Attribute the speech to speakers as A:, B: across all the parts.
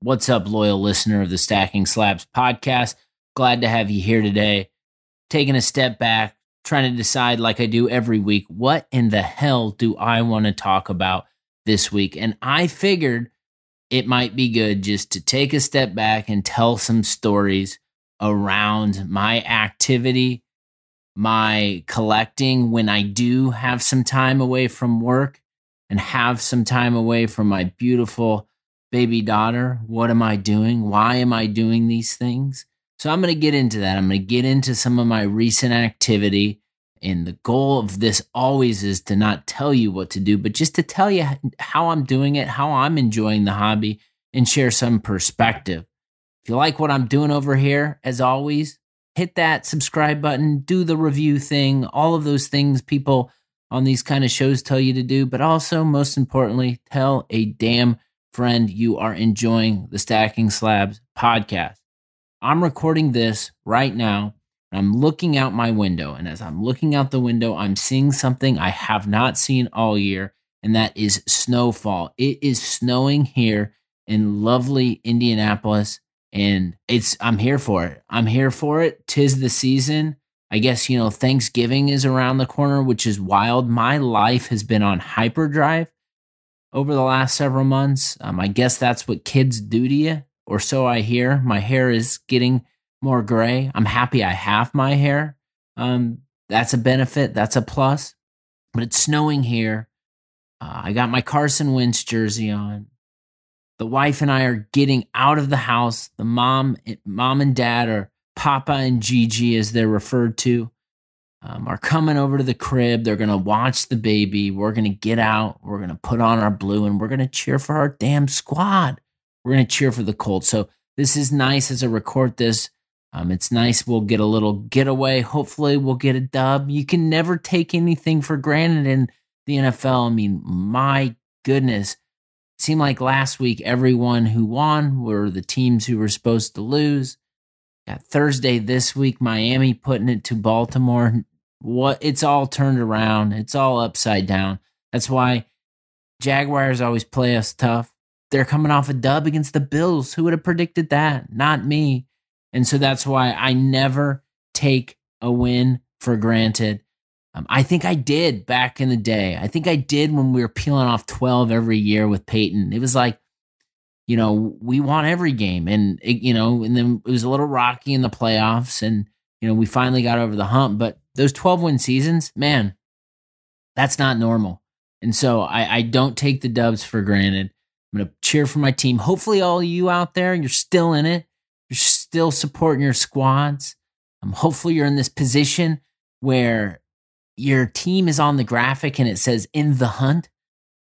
A: What's up, loyal listener of the Stacking Slabs podcast? Glad to have you here today. Taking a step back, trying to decide, like I do every week, what in the hell do I want to talk about this week? And I figured it might be good just to take a step back and tell some stories around my activity, my collecting when I do have some time away from work and have some time away from my beautiful baby daughter. What am I doing? Why am I doing these things? So I'm going to get into that. I'm going to get into some of my recent activity. And the goal of this always is to not tell you what to do, but just to tell you how I'm doing it, how I'm enjoying the hobby, and share some perspective. If you like what I'm doing over here, as always, hit that subscribe button, do the review thing, all of those things people on these kind of shows tell you to do, but also, most importantly, tell a damn friend you are enjoying the Stacking Slabs podcast. I'm recording this right now. I'm looking out my window. And as I'm looking out the window, I'm seeing something I have not seen all year, and that is snowfall. It is snowing here in lovely Indianapolis, and it's I'm here for it. I'm here for it. Tis the season. I guess, you know, Thanksgiving is around the corner, which is wild. My life has been on hyperdrive over the last several months. Um, I guess that's what kids do to you or so I hear. My hair is getting more gray. I'm happy I have my hair. Um, that's a benefit. That's a plus. But it's snowing here. Uh, I got my Carson Wentz jersey on. The wife and I are getting out of the house. The mom, mom and dad are Papa and Gigi, as they're referred to, um, are coming over to the crib. They're gonna watch the baby. We're gonna get out. We're gonna put on our blue, and we're gonna cheer for our damn squad. We're going to cheer for the Colts. So this is nice as I record this. Um, it's nice. We'll get a little getaway. Hopefully, we'll get a dub. You can never take anything for granted in the NFL. I mean, my goodness. It seemed like last week, everyone who won were the teams who were supposed to lose. Got Thursday this week, Miami putting it to Baltimore. What it's all turned around. It's all upside down. That's why Jaguars always play us tough they're coming off a dub against the Bills. Who would have predicted that? Not me. And so that's why I never take a win for granted. Um, I think I did back in the day. I think I did when we were peeling off 12 every year with Peyton. It was like, you know, we won every game. And, it, you know, and then it was a little rocky in the playoffs. And, you know, we finally got over the hump. But those 12 win seasons, man, that's not normal. And so I, I don't take the dubs for granted. I'm going to cheer for my team. Hopefully, all you out there, you're still in it. You're still supporting your squads. Um, hopefully, you're in this position where your team is on the graphic and it says in the hunt.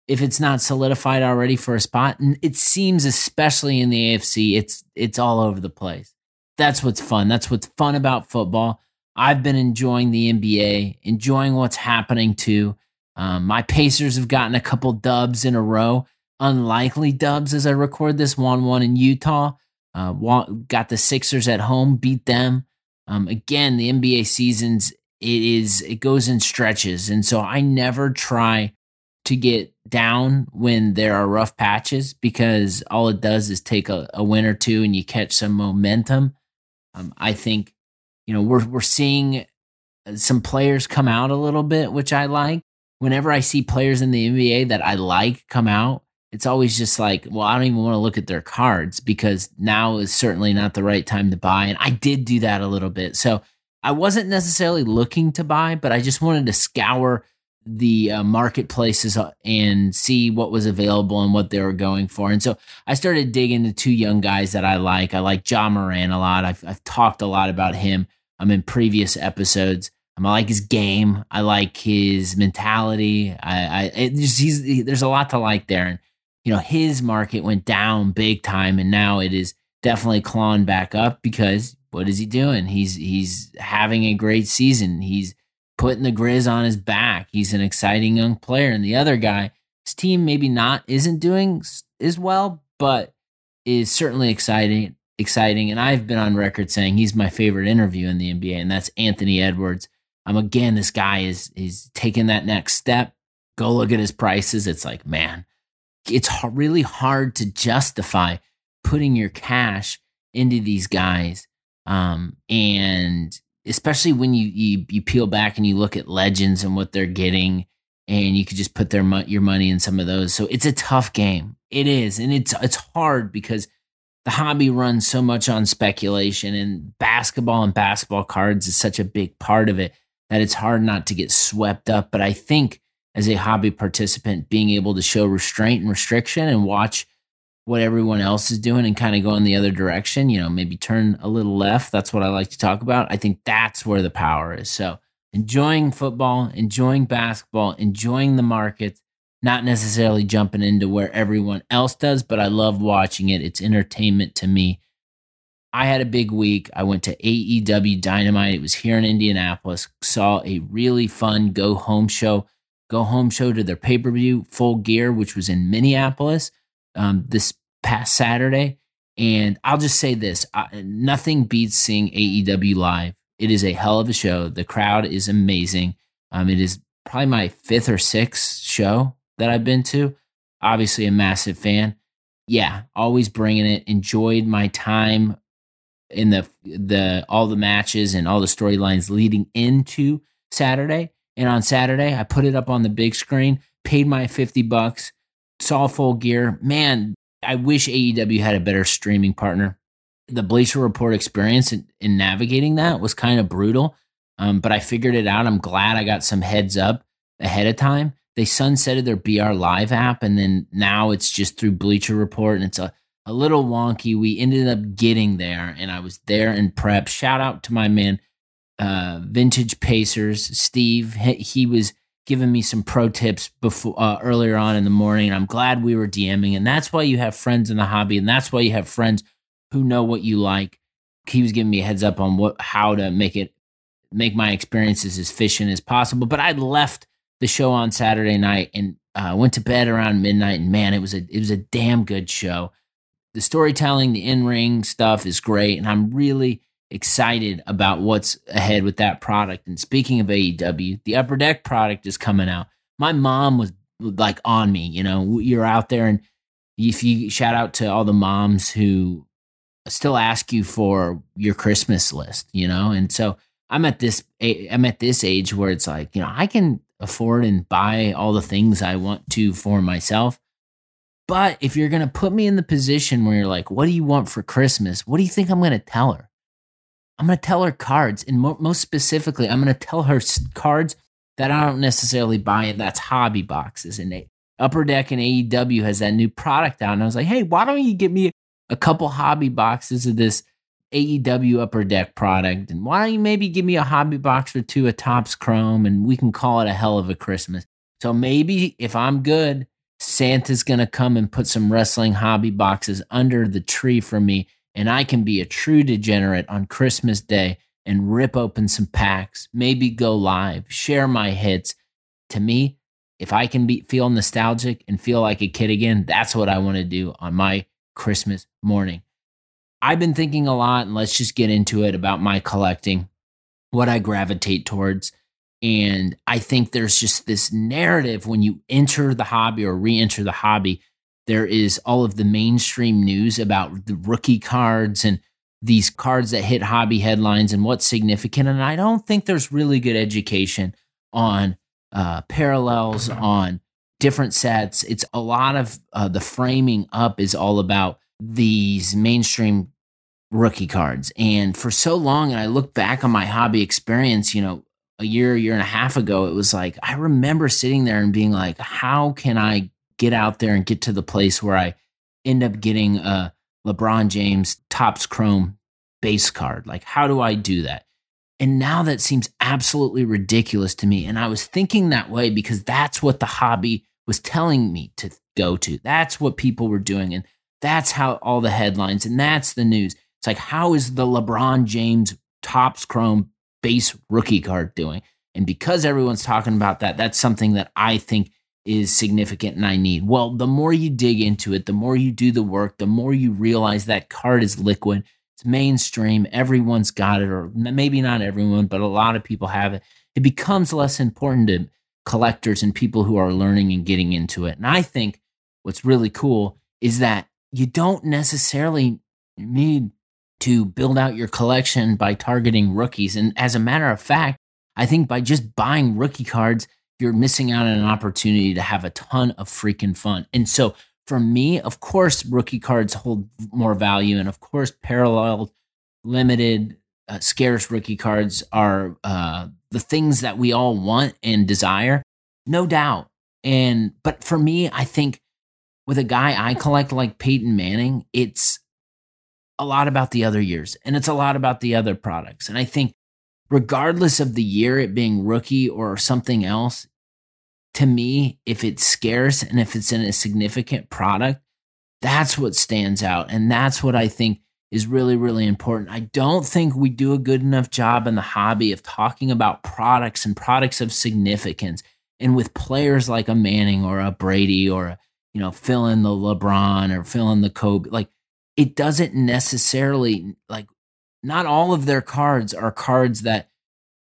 A: If it's not solidified already for a spot, and it seems especially in the AFC, it's it's all over the place. That's what's fun. That's what's fun about football. I've been enjoying the NBA, enjoying what's happening too. Um, my Pacers have gotten a couple dubs in a row unlikely dubs as I record this. 1 1 in Utah. Uh, got the Sixers at home, beat them. Um, again, the NBA seasons, it is, it goes in stretches. And so I never try to get down when there are rough patches because all it does is take a, a win or two and you catch some momentum. Um, I think, you know, we're, we're seeing some players come out a little bit, which I like. Whenever I see players in the NBA that I like come out, it's always just like, well, I don't even want to look at their cards because now is certainly not the right time to buy. And I did do that a little bit. So I wasn't necessarily looking to buy, but I just wanted to scour the uh, marketplaces uh, and see what was available and what they were going for. And so I started digging into two young guys that I like. I like Ja Morant a lot. I've, I've talked a lot about him I'm in previous episodes. Um, I like his game. I like his mentality. I, I just, he's, there's a lot to like there. And you know, his market went down big time and now it is definitely clawing back up because what is he doing? He's he's having a great season. He's putting the Grizz on his back. He's an exciting young player. And the other guy, his team maybe not isn't doing as well, but is certainly exciting. Exciting, and I've been on record saying he's my favorite interview in the NBA, and that's Anthony Edwards. Um, again, this guy is is taking that next step. Go look at his prices. It's like, man, it's really hard to justify putting your cash into these guys. Um, and especially when you, you you peel back and you look at legends and what they're getting and you could just put their your money in some of those. So it's a tough game. It is, and it's it's hard because the hobby runs so much on speculation, and basketball and basketball cards is such a big part of it that it's hard not to get swept up. But I think as a hobby participant, being able to show restraint and restriction and watch what everyone else is doing and kind of go in the other direction, you know, maybe turn a little left. That's what I like to talk about. I think that's where the power is. So enjoying football, enjoying basketball, enjoying the markets, not necessarily jumping into where everyone else does, but I love watching it. It's entertainment to me. I had a big week. I went to AEW Dynamite. It was here in Indianapolis. Saw a really fun go home show. Go home show to their pay per view Full Gear, which was in Minneapolis um, this past Saturday. And I'll just say this I, nothing beats seeing AEW live it is a hell of a show. The crowd is amazing. Um, it is probably my fifth or sixth show that I've been to. Obviously, a massive fan. Yeah, always bringing it. Enjoyed my time in the the all the matches and all the storylines leading into Saturday. And on Saturday, I put it up on the big screen, paid my 50 bucks, saw full gear. Man, I wish AEW had a better streaming partner the Bleacher Report experience in, in navigating that was kind of brutal. Um, but I figured it out. I'm glad I got some heads up ahead of time. They sunsetted their BR Live app, and then now it's just through Bleacher Report, and it's a, a little wonky. We ended up getting there, and I was there in prep. Shout out to my man, uh, Vintage Pacers, Steve. He, he was giving me some pro tips before uh, earlier on in the morning. I'm glad we were DMing, and that's why you have friends in the hobby, and that's why you have friends who know what you like. He was giving me a heads up on what how to make it make my experiences as efficient as possible. But I left the show on Saturday night and uh, went to bed around midnight. And man, it was a it was a damn good show. The storytelling, the in ring stuff is great, and I'm really excited about what's ahead with that product. And speaking of AEW, the Upper Deck product is coming out. My mom was like on me, you know, you're out there and if you shout out to all the moms who still ask you for your Christmas list, you know? And so I'm at this I'm at this age where it's like, you know, I can afford and buy all the things I want to for myself. But if you're going to put me in the position where you're like, what do you want for Christmas? What do you think I'm going to tell her? I'm going to tell her cards. And mo- most specifically, I'm going to tell her cards that I don't necessarily buy, and that's hobby boxes. And Upper Deck and AEW has that new product out. And I was like, hey, why don't you get me a couple hobby boxes of this AEW Upper Deck product. And why don't you maybe give me a hobby box or two of Topps Chrome and we can call it a hell of a Christmas. So maybe if I'm good, Santa's going to come and put some wrestling hobby boxes under the tree for me. And I can be a true degenerate on Christmas Day and rip open some packs, maybe go live, share my hits. To me, if I can be feel nostalgic and feel like a kid again, that's what I want to do on my Christmas morning. I've been thinking a lot, and let's just get into it about my collecting, what I gravitate towards. And I think there's just this narrative when you enter the hobby or re enter the hobby, there is all of the mainstream news about the rookie cards and these cards that hit hobby headlines and what's significant. And I don't think there's really good education on uh, parallels, on different sets. It's a lot of uh, the framing up is all about these mainstream rookie cards. And for so long, and I look back on my hobby experience, you know, a year, year and a half ago, it was like, I remember sitting there and being like, how can I get out there and get to the place where I end up getting a LeBron James Topps Chrome base card? Like, how do I do that? And now that seems absolutely ridiculous to me. And I was thinking that way because that's what the hobby was telling me to go to. That's what people were doing. And That's how all the headlines and that's the news. It's like, how is the LeBron James Topps Chrome base rookie card doing? And because everyone's talking about that, that's something that I think is significant and I need. Well, the more you dig into it, the more you do the work, the more you realize that card is liquid. It's mainstream. Everyone's got it, or maybe not everyone, but a lot of people have it. It becomes less important to collectors and people who are learning and getting into it. And I think what's really cool is that you don't necessarily need to build out your collection by targeting rookies. And as a matter of fact, I think by just buying rookie cards, you're missing out on an opportunity to have a ton of freaking fun. And so for me, of course, rookie cards hold more value. And of course, parallel, limited, uh, scarce rookie cards are uh, the things that we all want and desire, no doubt. And, but for me, I think with a guy I collect like Peyton Manning, it's a lot about the other years and it's a lot about the other products. And I think regardless of the year, it being rookie or something else, to me, if it's scarce and if it's in a significant product, that's what stands out. And that's what I think is really, really important. I don't think we do a good enough job in the hobby of talking about products and products of significance. And with players like a Manning or a Brady or, a, you know, fill in the LeBron or fill in the Kobe, like it doesn't necessarily like not all of their cards are cards that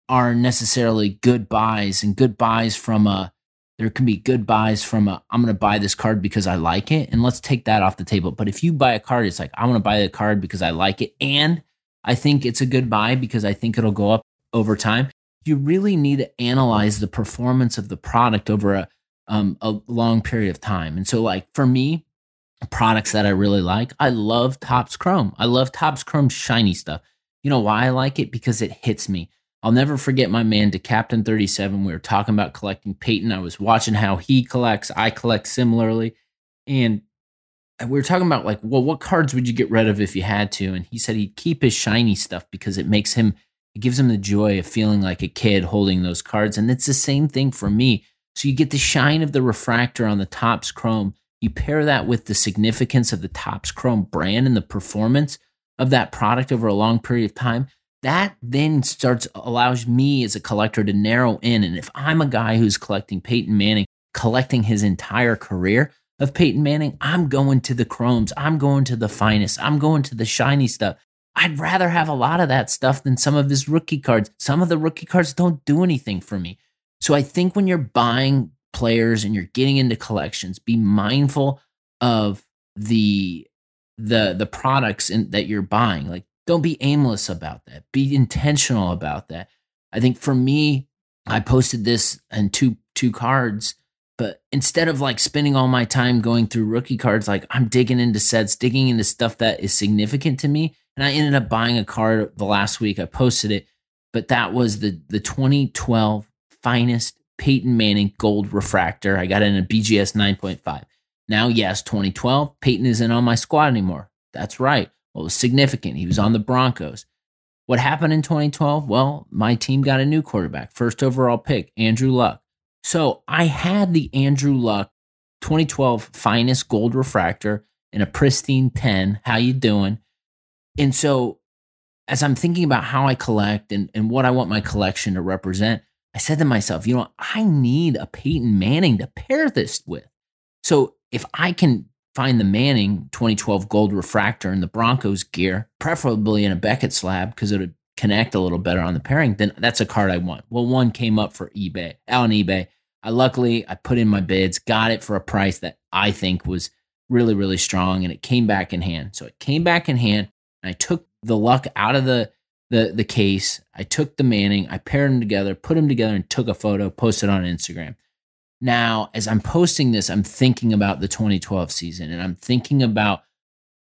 A: are necessarily good buys and good buys from a there can be good buys from a i'm going to buy this card because i like it and let's take that off the table but if you buy a card it's like i want to buy the card because i like it and i think it's a good buy because i think it'll go up over time you really need to analyze the performance of the product over a, um, a long period of time and so like for me products that I really like. I love Topps Chrome. I love Topps Chrome shiny stuff. You know why I like it? Because it hits me. I'll never forget my man to Captain 37. We were talking about collecting Peyton. I was watching how he collects. I collect similarly. And we were talking about like, well, what cards would you get rid of if you had to? And he said he'd keep his shiny stuff because it makes him, it gives him the joy of feeling like a kid holding those cards. And it's the same thing for me. So you get the shine of the refractor on the Topps Chrome you pair that with the significance of the Topps Chrome brand and the performance of that product over a long period of time. That then starts allows me as a collector to narrow in. And if I'm a guy who's collecting Peyton Manning, collecting his entire career of Peyton Manning, I'm going to the chromes. I'm going to the finest. I'm going to the shiny stuff. I'd rather have a lot of that stuff than some of his rookie cards. Some of the rookie cards don't do anything for me. So I think when you're buying players and you're getting into collections, be mindful of the the the products in, that you're buying. Like don't be aimless about that. Be intentional about that. I think for me, I posted this in two two cards, but instead of like spending all my time going through rookie cards, like I'm digging into sets, digging into stuff that is significant to me. And I ended up buying a card the last week. I posted it, but that was the the 2012 finest Peyton Manning gold refractor. I got it in a BGS 9.5. Now, yes, 2012, Peyton isn't on my squad anymore. That's right. Well, it was significant. He was on the Broncos. What happened in 2012? Well, my team got a new quarterback, first overall pick, Andrew Luck. So I had the Andrew Luck 2012 finest gold refractor in a pristine 10. How you doing? And so as I'm thinking about how I collect and, and what I want my collection to represent, I said to myself, you know, I need a Peyton Manning to pair this with. So if I can find the Manning 2012 gold refractor in the Broncos gear, preferably in a Beckett slab because it would connect a little better on the pairing, then that's a card I want. Well, one came up for eBay, out on eBay. I luckily I put in my bids, got it for a price that I think was really, really strong, and it came back in hand. So it came back in hand, and I took the luck out of the the the case. I took the Manning, I paired them together, put them together, and took a photo, posted on Instagram. Now, as I'm posting this, I'm thinking about the 2012 season, and I'm thinking about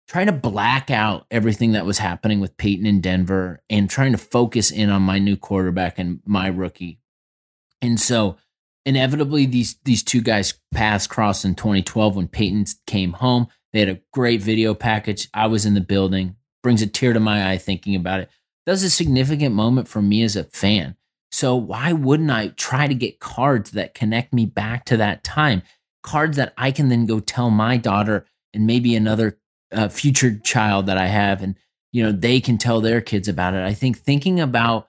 A: trying to black out everything that was happening with Peyton in Denver, and trying to focus in on my new quarterback and my rookie. And so, inevitably, these these two guys paths crossed in 2012 when Peyton came home. They had a great video package. I was in the building. Brings a tear to my eye thinking about it. That was a significant moment for me as a fan. So why wouldn't I try to get cards that connect me back to that time? Cards that I can then go tell my daughter and maybe another uh, future child that I have, and you know they can tell their kids about it. I think thinking about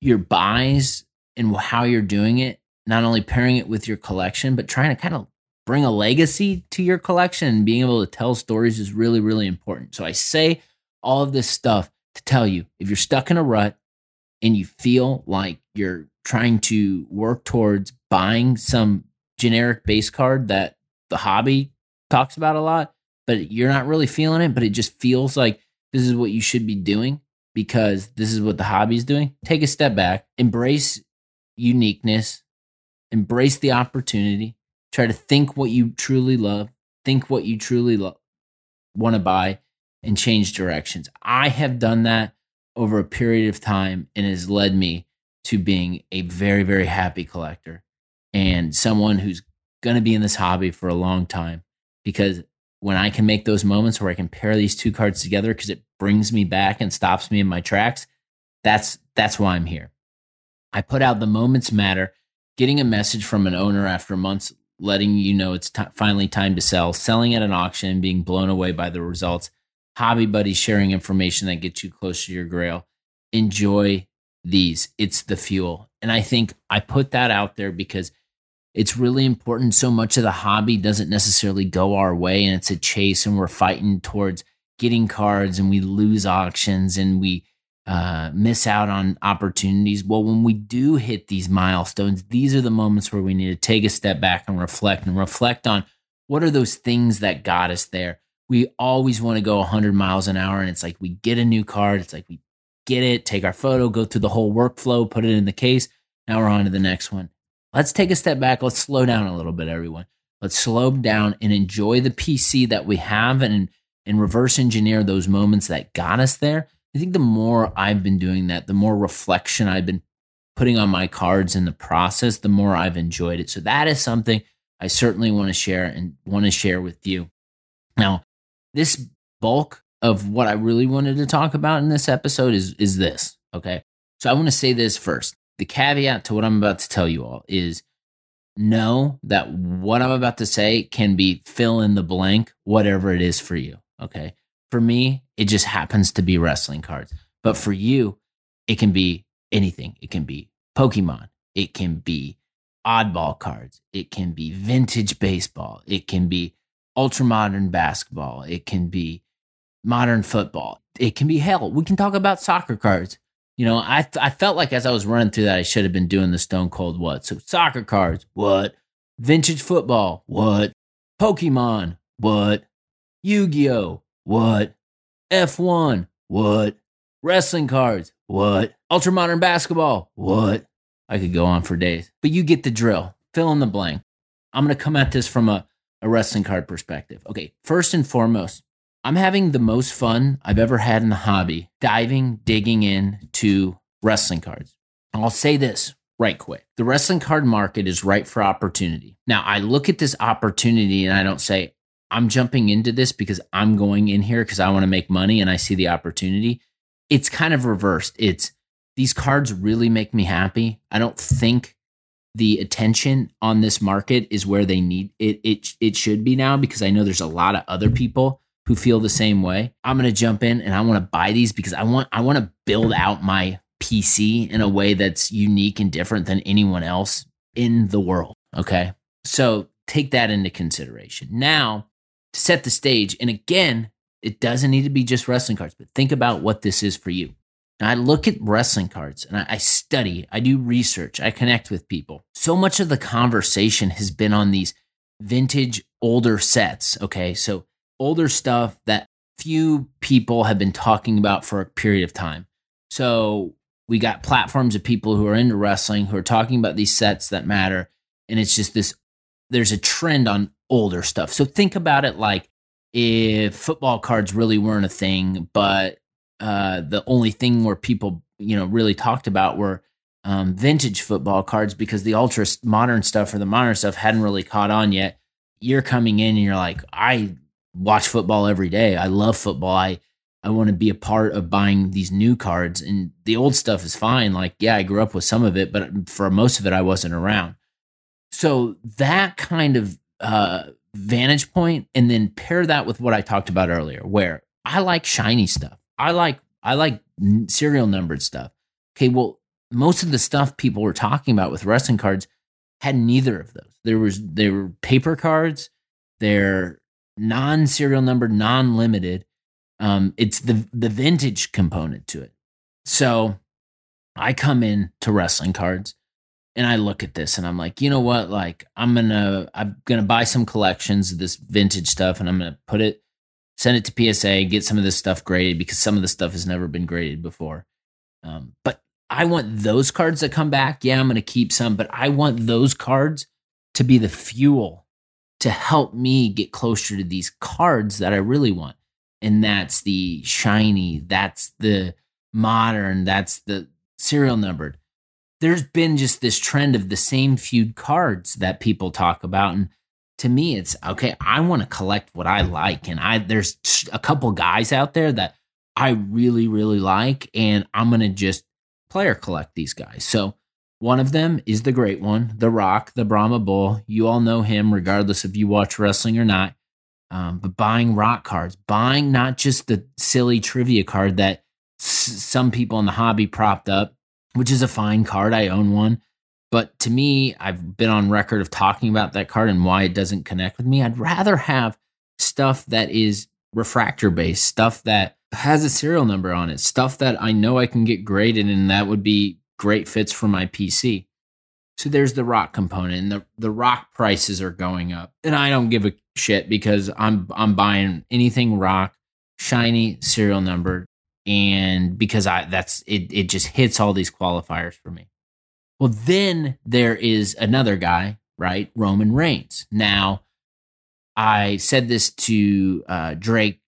A: your buys and how you're doing it, not only pairing it with your collection, but trying to kind of bring a legacy to your collection and being able to tell stories is really, really important. So I say all of this stuff to tell you if you're stuck in a rut and you feel like you're trying to work towards buying some generic base card that the hobby talks about a lot, but you're not really feeling it, but it just feels like this is what you should be doing because this is what the hobby is doing. Take a step back, embrace uniqueness, embrace the opportunity, try to think what you truly love, think what you truly love, want to buy, and change directions. I have done that over a period of time and has led me to being a very, very happy collector and someone who's going to be in this hobby for a long time because when I can make those moments where I can pair these two cards together because it brings me back and stops me in my tracks, that's that's why I'm here. I put out the moments matter, getting a message from an owner after months letting you know it's t- finally time to sell, selling at an auction, being blown away by the results, hobby buddies sharing information that gets you close to your grail. Enjoy these. It's the fuel. And I think I put that out there because it's really important. So much of the hobby doesn't necessarily go our way, and it's a chase, and we're fighting towards getting cards, and we lose auctions, and we uh, miss out on opportunities. Well, when we do hit these milestones, these are the moments where we need to take a step back and reflect and reflect on what are those things that got us there. We always want to go 100 miles an hour, and it's like we get a new card, it's like we get it, take our photo, go through the whole workflow, put it in the case. Now we're on to the next one. Let's take a step back. Let's slow down a little bit, everyone. Let's slow down and enjoy the PC that we have and, and reverse engineer those moments that got us there. I think the more I've been doing that, the more reflection I've been putting on my cards in the process, the more I've enjoyed it. So that is something I certainly want to share and want to share with you. Now, this bulk of what I really wanted to talk about in this episode is is this, okay? So I want to say this first the caveat to what I'm about to tell you all is know that what I'm about to say can be fill in the blank, whatever it is for you. Okay. For me, it just happens to be wrestling cards. But for you, it can be anything. It can be Pokemon. It can be oddball cards. It can be vintage baseball. It can be ultra modern basketball. It can be modern football. It can be hell. We can talk about soccer cards you know, I I felt like as I was running through that, I should have been doing the Stone Cold what. So soccer cards, what? Vintage football, what? Pokemon, what? Yu Gi Oh, what? F1, what? Wrestling cards, what? Ultra modern basketball, what? I could go on for days, but you get the drill. Fill in the blank. I'm going to come at this from a, a wrestling card perspective. Okay, first and foremost, I'm having the most fun I've ever had in the hobby diving, digging in to wrestling cards. I'll say this right quick. The wrestling card market is ripe for opportunity. Now, I look at this opportunity and I don't say, I'm jumping into this because I'm going in here because I want to make money and I see the opportunity. It's kind of reversed. It's these cards really make me happy. I don't think the attention on this market is where they need it it it should be now because I know there's a lot of other people who feel the same way. I'm going to jump in and I want to buy these because I want I want to build out my PC in a way that's unique and different than anyone else in the world, okay? So, take that into consideration. Now, to set the stage, and again, it doesn't need to be just wrestling cards, but think about what this is for you. Now, I look at wrestling cards and I, I study, I do research, I connect with people. So much of the conversation has been on these vintage older sets, okay? So, older stuff that few people have been talking about for a period of time. So we got platforms of people who are into wrestling who are talking about these sets that matter. And it's just this there's a trend on older stuff. So think about it like if football cards really weren't a thing, but uh, the only thing where people, you know, really talked about were um, vintage football cards because the ultra modern stuff or the modern stuff hadn't really caught on yet. You're coming in and you're like, I watch football every day. I love football. I I want to be a part of buying these new cards and the old stuff is fine. Like, yeah, I grew up with some of it, but for most of it I wasn't around. So that kind of uh, vantage point and then pair that with what I talked about earlier, where I like shiny stuff. I like I like serial numbered stuff. Okay, well, most of the stuff people were talking about with wrestling cards had neither of those. There was they were paper cards, they're non-serial numbered, non-limited. Um, it's the the vintage component to it. So I come in to wrestling cards and I look at this and I'm like, you know what? Like I'm gonna I'm gonna buy some collections of this vintage stuff and I'm gonna put it, send it to PSA, get some of this stuff graded because some of the stuff has never been graded before. Um, but I want those cards that come back. Yeah, I'm gonna keep some, but I want those cards to be the fuel to help me get closer to these cards that I really want. And that's the shiny, that's the modern, that's the serial numbered there's been just this trend of the same feud cards that people talk about and to me it's okay i want to collect what i like and i there's a couple guys out there that i really really like and i'm gonna just player collect these guys so one of them is the great one the rock the brahma bull you all know him regardless if you watch wrestling or not um, but buying rock cards buying not just the silly trivia card that s- some people in the hobby propped up which is a fine card. I own one. But to me, I've been on record of talking about that card and why it doesn't connect with me. I'd rather have stuff that is refractor based, stuff that has a serial number on it, stuff that I know I can get graded and that would be great fits for my PC. So there's the rock component and the, the rock prices are going up. And I don't give a shit because I'm I'm buying anything rock, shiny, serial number, and because I that's it it just hits all these qualifiers for me. Well, then there is another guy, right? Roman Reigns. Now, I said this to uh, Drake,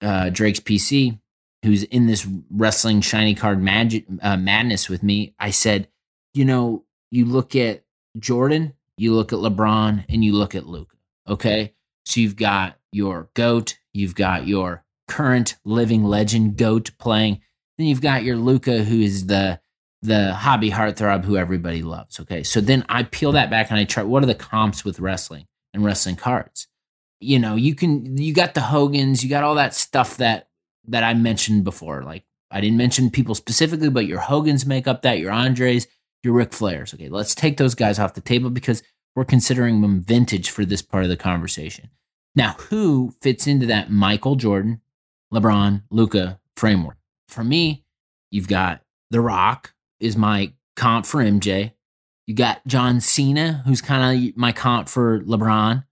A: uh, Drake's PC, who's in this wrestling shiny card magic uh, madness with me. I said, you know, you look at Jordan, you look at LeBron, and you look at Luka. Okay, so you've got your goat, you've got your current living legend goat playing. Then you've got your Luka, who is the the hobby heartthrob who everybody loves. Okay, so then I peel that back and I try what are the comps with wrestling and wrestling cards. You know, you can you got the Hogans, you got all that stuff that that I mentioned before. Like I didn't mention people specifically, but your Hogans make up that, your Andres, your Ric Flairs. Okay, let's take those guys off the table because we're considering them vintage for this part of the conversation. Now, who fits into that Michael Jordan, LeBron, Luka framework. For me, you've got The Rock is my comp for MJ. You got John Cena, who's kind of my comp for LeBron.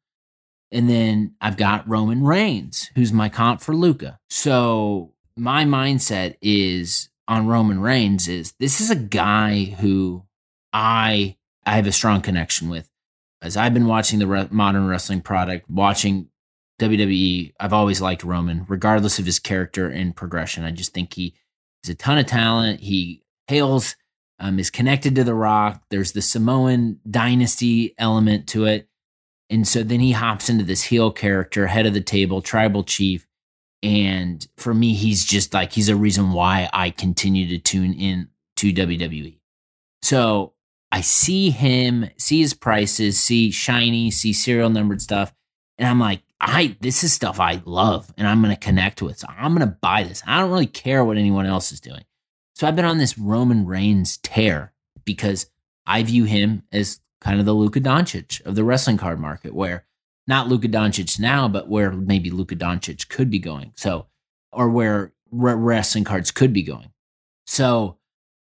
A: And then I've got Roman Reigns, who's my comp for Luka. So my mindset is on Roman Reigns is this is a guy who I I have a strong connection with. As I've been watching the re- modern wrestling product, watching WWE, I've always liked Roman, regardless of his character and progression. I just think he has a ton of talent. He hails, um, is connected to The Rock. There's the Samoan dynasty element to it. And so then he hops into this heel character, head of the table, tribal chief. And for me, he's just like, he's a reason why I continue to tune in to WWE. So I see him, see his prices, see shiny, see serial numbered stuff. And I'm like, I this is stuff I love and I'm going to connect with. So I'm going to buy this. I don't really care what anyone else is doing. So I've been on this Roman Reigns tear because I view him as kind of the Luka Doncic of the wrestling card market, where not Luka Doncic now, but where maybe Luka Doncic could be going. So, or where wrestling cards could be going. So,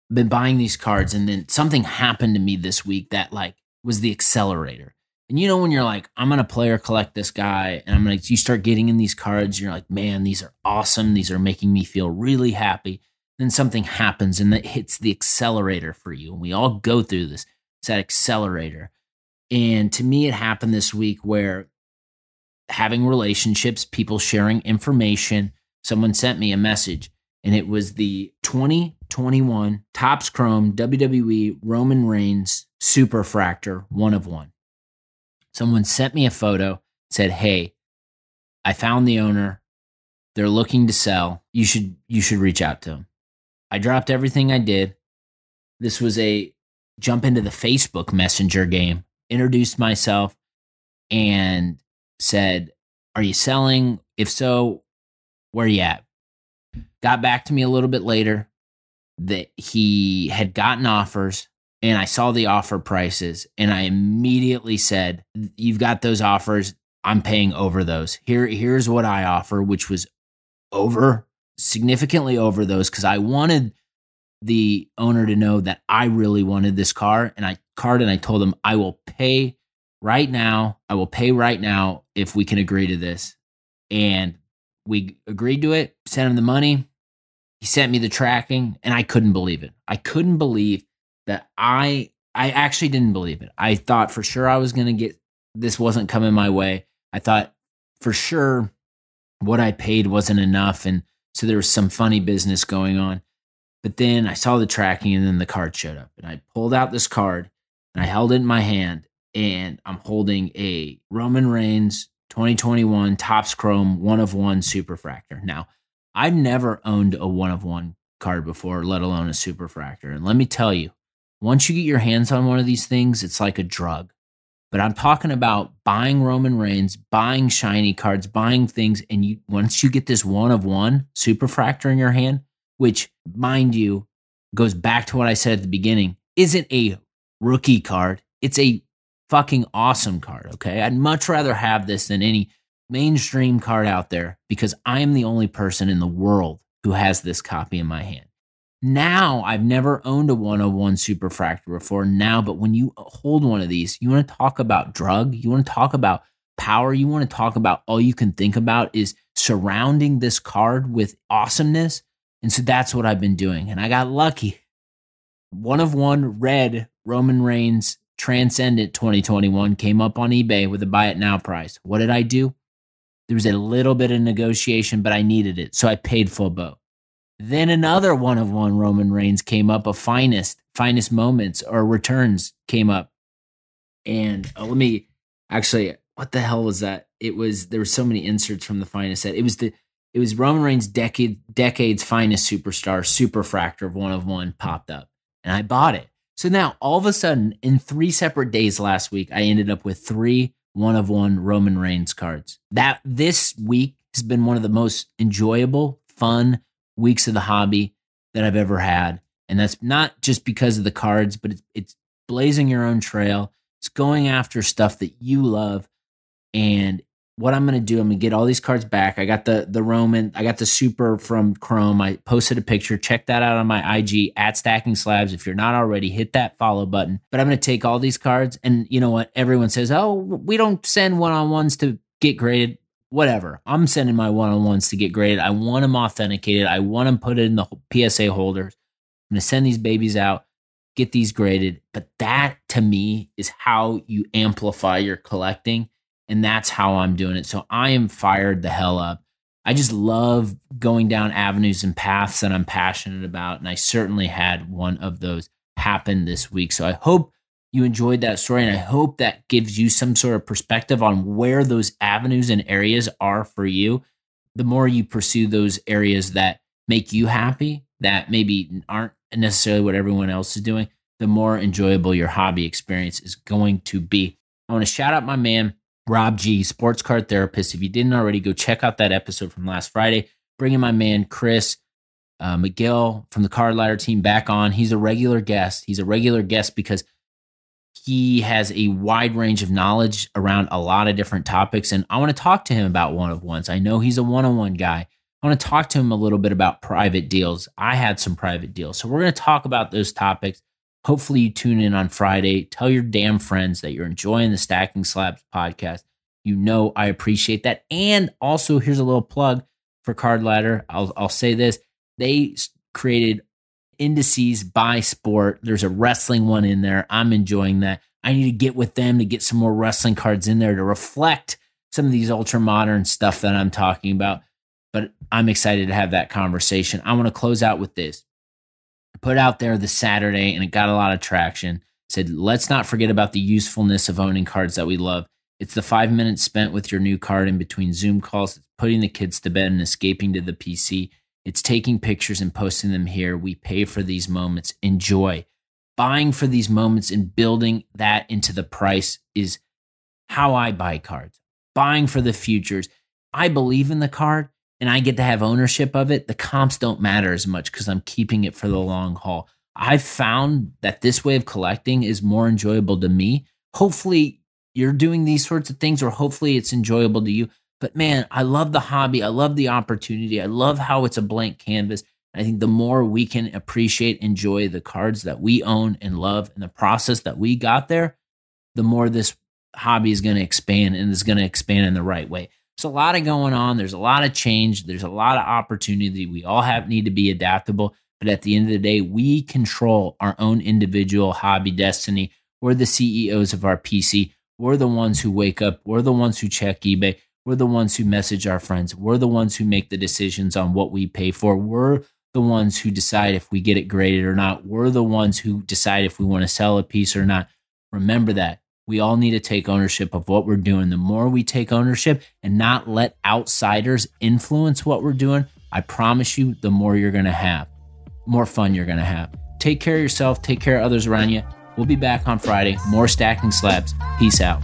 A: I've been buying these cards, and then something happened to me this week that like was the accelerator. And you know, when you're like, I'm to player collect this guy and I'm to, you start getting in these cards, you're like, man, these are awesome. These are making me feel really happy. Then something happens and that hits the accelerator for you. And we all go through this. It's that accelerator. And to me, it happened this week where having relationships, people sharing information, someone sent me a message and it was the 2021 Topps Chrome WWE Roman Reigns Superfractor one of one someone sent me a photo, said, "Hey, I found the owner. They're looking to sell. You should you should reach out to them." I dropped everything I did. This was a jump into the Facebook Messenger game, introduced myself, and said, Are you selling? If so, where are you at? Got back to me a little bit later that he had gotten offers and I saw the offer prices and I immediately said, You've got those offers. I'm paying over those. Here, here's what I offer, which was over, significantly over those, because I wanted the owner to know that I really wanted this car. And I card and I told him I will pay right now. I will pay right now if we can agree to this. And we agreed to it, sent him the money. He sent me the tracking, and I couldn't believe it. I couldn't believe that I I actually didn't believe it. I thought for sure I was going to get this wasn't coming my way. I thought for sure what I paid wasn't enough and so there was some funny business going on. But then I saw the tracking and then the card showed up and I pulled out this card and I held it in my hand and I'm holding a Roman Reigns 2021 Topps Chrome one of one superfractor. Now, I've never owned a one of one card before, let alone a superfractor. And let me tell you, once you get your hands on one of these things, it's like a drug. But I'm talking about buying Roman Reigns, buying shiny cards, buying things, and you once you get this one of one superfractor in your hand, which mind you goes back to what I said at the beginning, isn't a rookie card. It's a fucking awesome card. Okay. I'd much rather have this than any mainstream card out there because I am the only person in the world who has this copy in my hand. Now, I've never owned a 101 superfractor before now, but when you hold one of these, you want to talk about drug, you want to talk about power, you want to talk about all you can think about is surrounding this card with awesomeness. And so that's what I've been doing. And I got lucky. One of one red Roman Reigns Transcendent 2021 came up on eBay with a buy it now price. What did I do? There was a little bit of negotiation, but I needed it. So I paid full boat. Then another one of one Roman Reigns came up, a finest, finest moments or returns came up. And uh, let me actually, what the hell was that? It was, there were so many inserts from the finest set. It was the, it was Roman Reigns' decade, decade's finest superstar, super Superfractor of one of one popped up. And I bought it. So now all of a sudden, in three separate days last week, I ended up with three one of one Roman Reigns cards. That this week has been one of the most enjoyable, fun, weeks of the hobby that I've ever had. And that's not just because of the cards, but it's, it's blazing your own trail. It's going after stuff that you love. And what I'm going to do, I'm going to get all these cards back. I got the the Roman, I got the Super from Chrome. I posted a picture. Check that out on my IG at Stacking Slabs. If you're not already, hit that follow button. But I'm going to take all these cards, and you know what? Everyone says, "Oh, we don't send one on ones to get graded." Whatever. I'm sending my one on ones to get graded. I want them authenticated. I want them put in the PSA holders. I'm going to send these babies out, get these graded. But that to me is how you amplify your collecting. And that's how I'm doing it. So I am fired the hell up. I just love going down avenues and paths that I'm passionate about. And I certainly had one of those happen this week. So I hope you enjoyed that story. And I hope that gives you some sort of perspective on where those avenues and areas are for you. The more you pursue those areas that make you happy, that maybe aren't necessarily what everyone else is doing, the more enjoyable your hobby experience is going to be. I want to shout out my man, Rob G, sports card therapist. If you didn't already, go check out that episode from last Friday. Bringing my man, Chris uh, McGill from the Card Ladder team back on. He's a regular guest. He's a regular guest because he has a wide range of knowledge around a lot of different topics. And I want to talk to him about one of ones. I know he's a one on one guy. I want to talk to him a little bit about private deals. I had some private deals. So we're going to talk about those topics. Hopefully, you tune in on Friday. Tell your damn friends that you're enjoying the Stacking Slabs podcast. You know, I appreciate that. And also, here's a little plug for Card Ladder. I'll, I'll say this they created indices by sport. There's a wrestling one in there. I'm enjoying that. I need to get with them to get some more wrestling cards in there to reflect some of these ultra modern stuff that I'm talking about. But I'm excited to have that conversation. I want to close out with this. I put out there the Saturday and it got a lot of traction. Said, let's not forget about the usefulness of owning cards that we love. It's the five minutes spent with your new card in between Zoom calls. It's putting the kids to bed and escaping to the PC. It's taking pictures and posting them here. We pay for these moments. Enjoy. Buying for these moments and building that into the price is how I buy cards. buying for the futures. I believe in the card and I get to have ownership of it. The comps don't matter as much because I'm keeping it for the long haul. I've found that this way of collecting is more enjoyable to me. Hopefully, you're doing these sorts of things, or hopefully, it's enjoyable to you. But man, I love the hobby. I love the opportunity. I love how it's a blank canvas. I think the more we can appreciate, enjoy the cards that we own and love and the process that we got there, the more this hobby is going to expand and is going to expand in the right way. There's a lot of going on. There's a lot of change. There's a lot of opportunity. We all have need to be adaptable. But at the end of the day, we control our own individual hobby destiny. We're the CEOs of our PC. We're the ones who wake up. We're the ones who check eBay. We're the ones who message our friends. We're the ones who make the decisions on what we pay for. We're the ones who decide if we get it graded or not. We're the ones who decide if we want to sell a piece or not. Remember that. We all need to take ownership of what we're doing. The more we take ownership and not let outsiders influence what we're doing, I promise you, the more you're going to have, more fun you're going to have. Take care of yourself, take care of others around you. We'll be back on Friday. More stacking slabs. Peace out.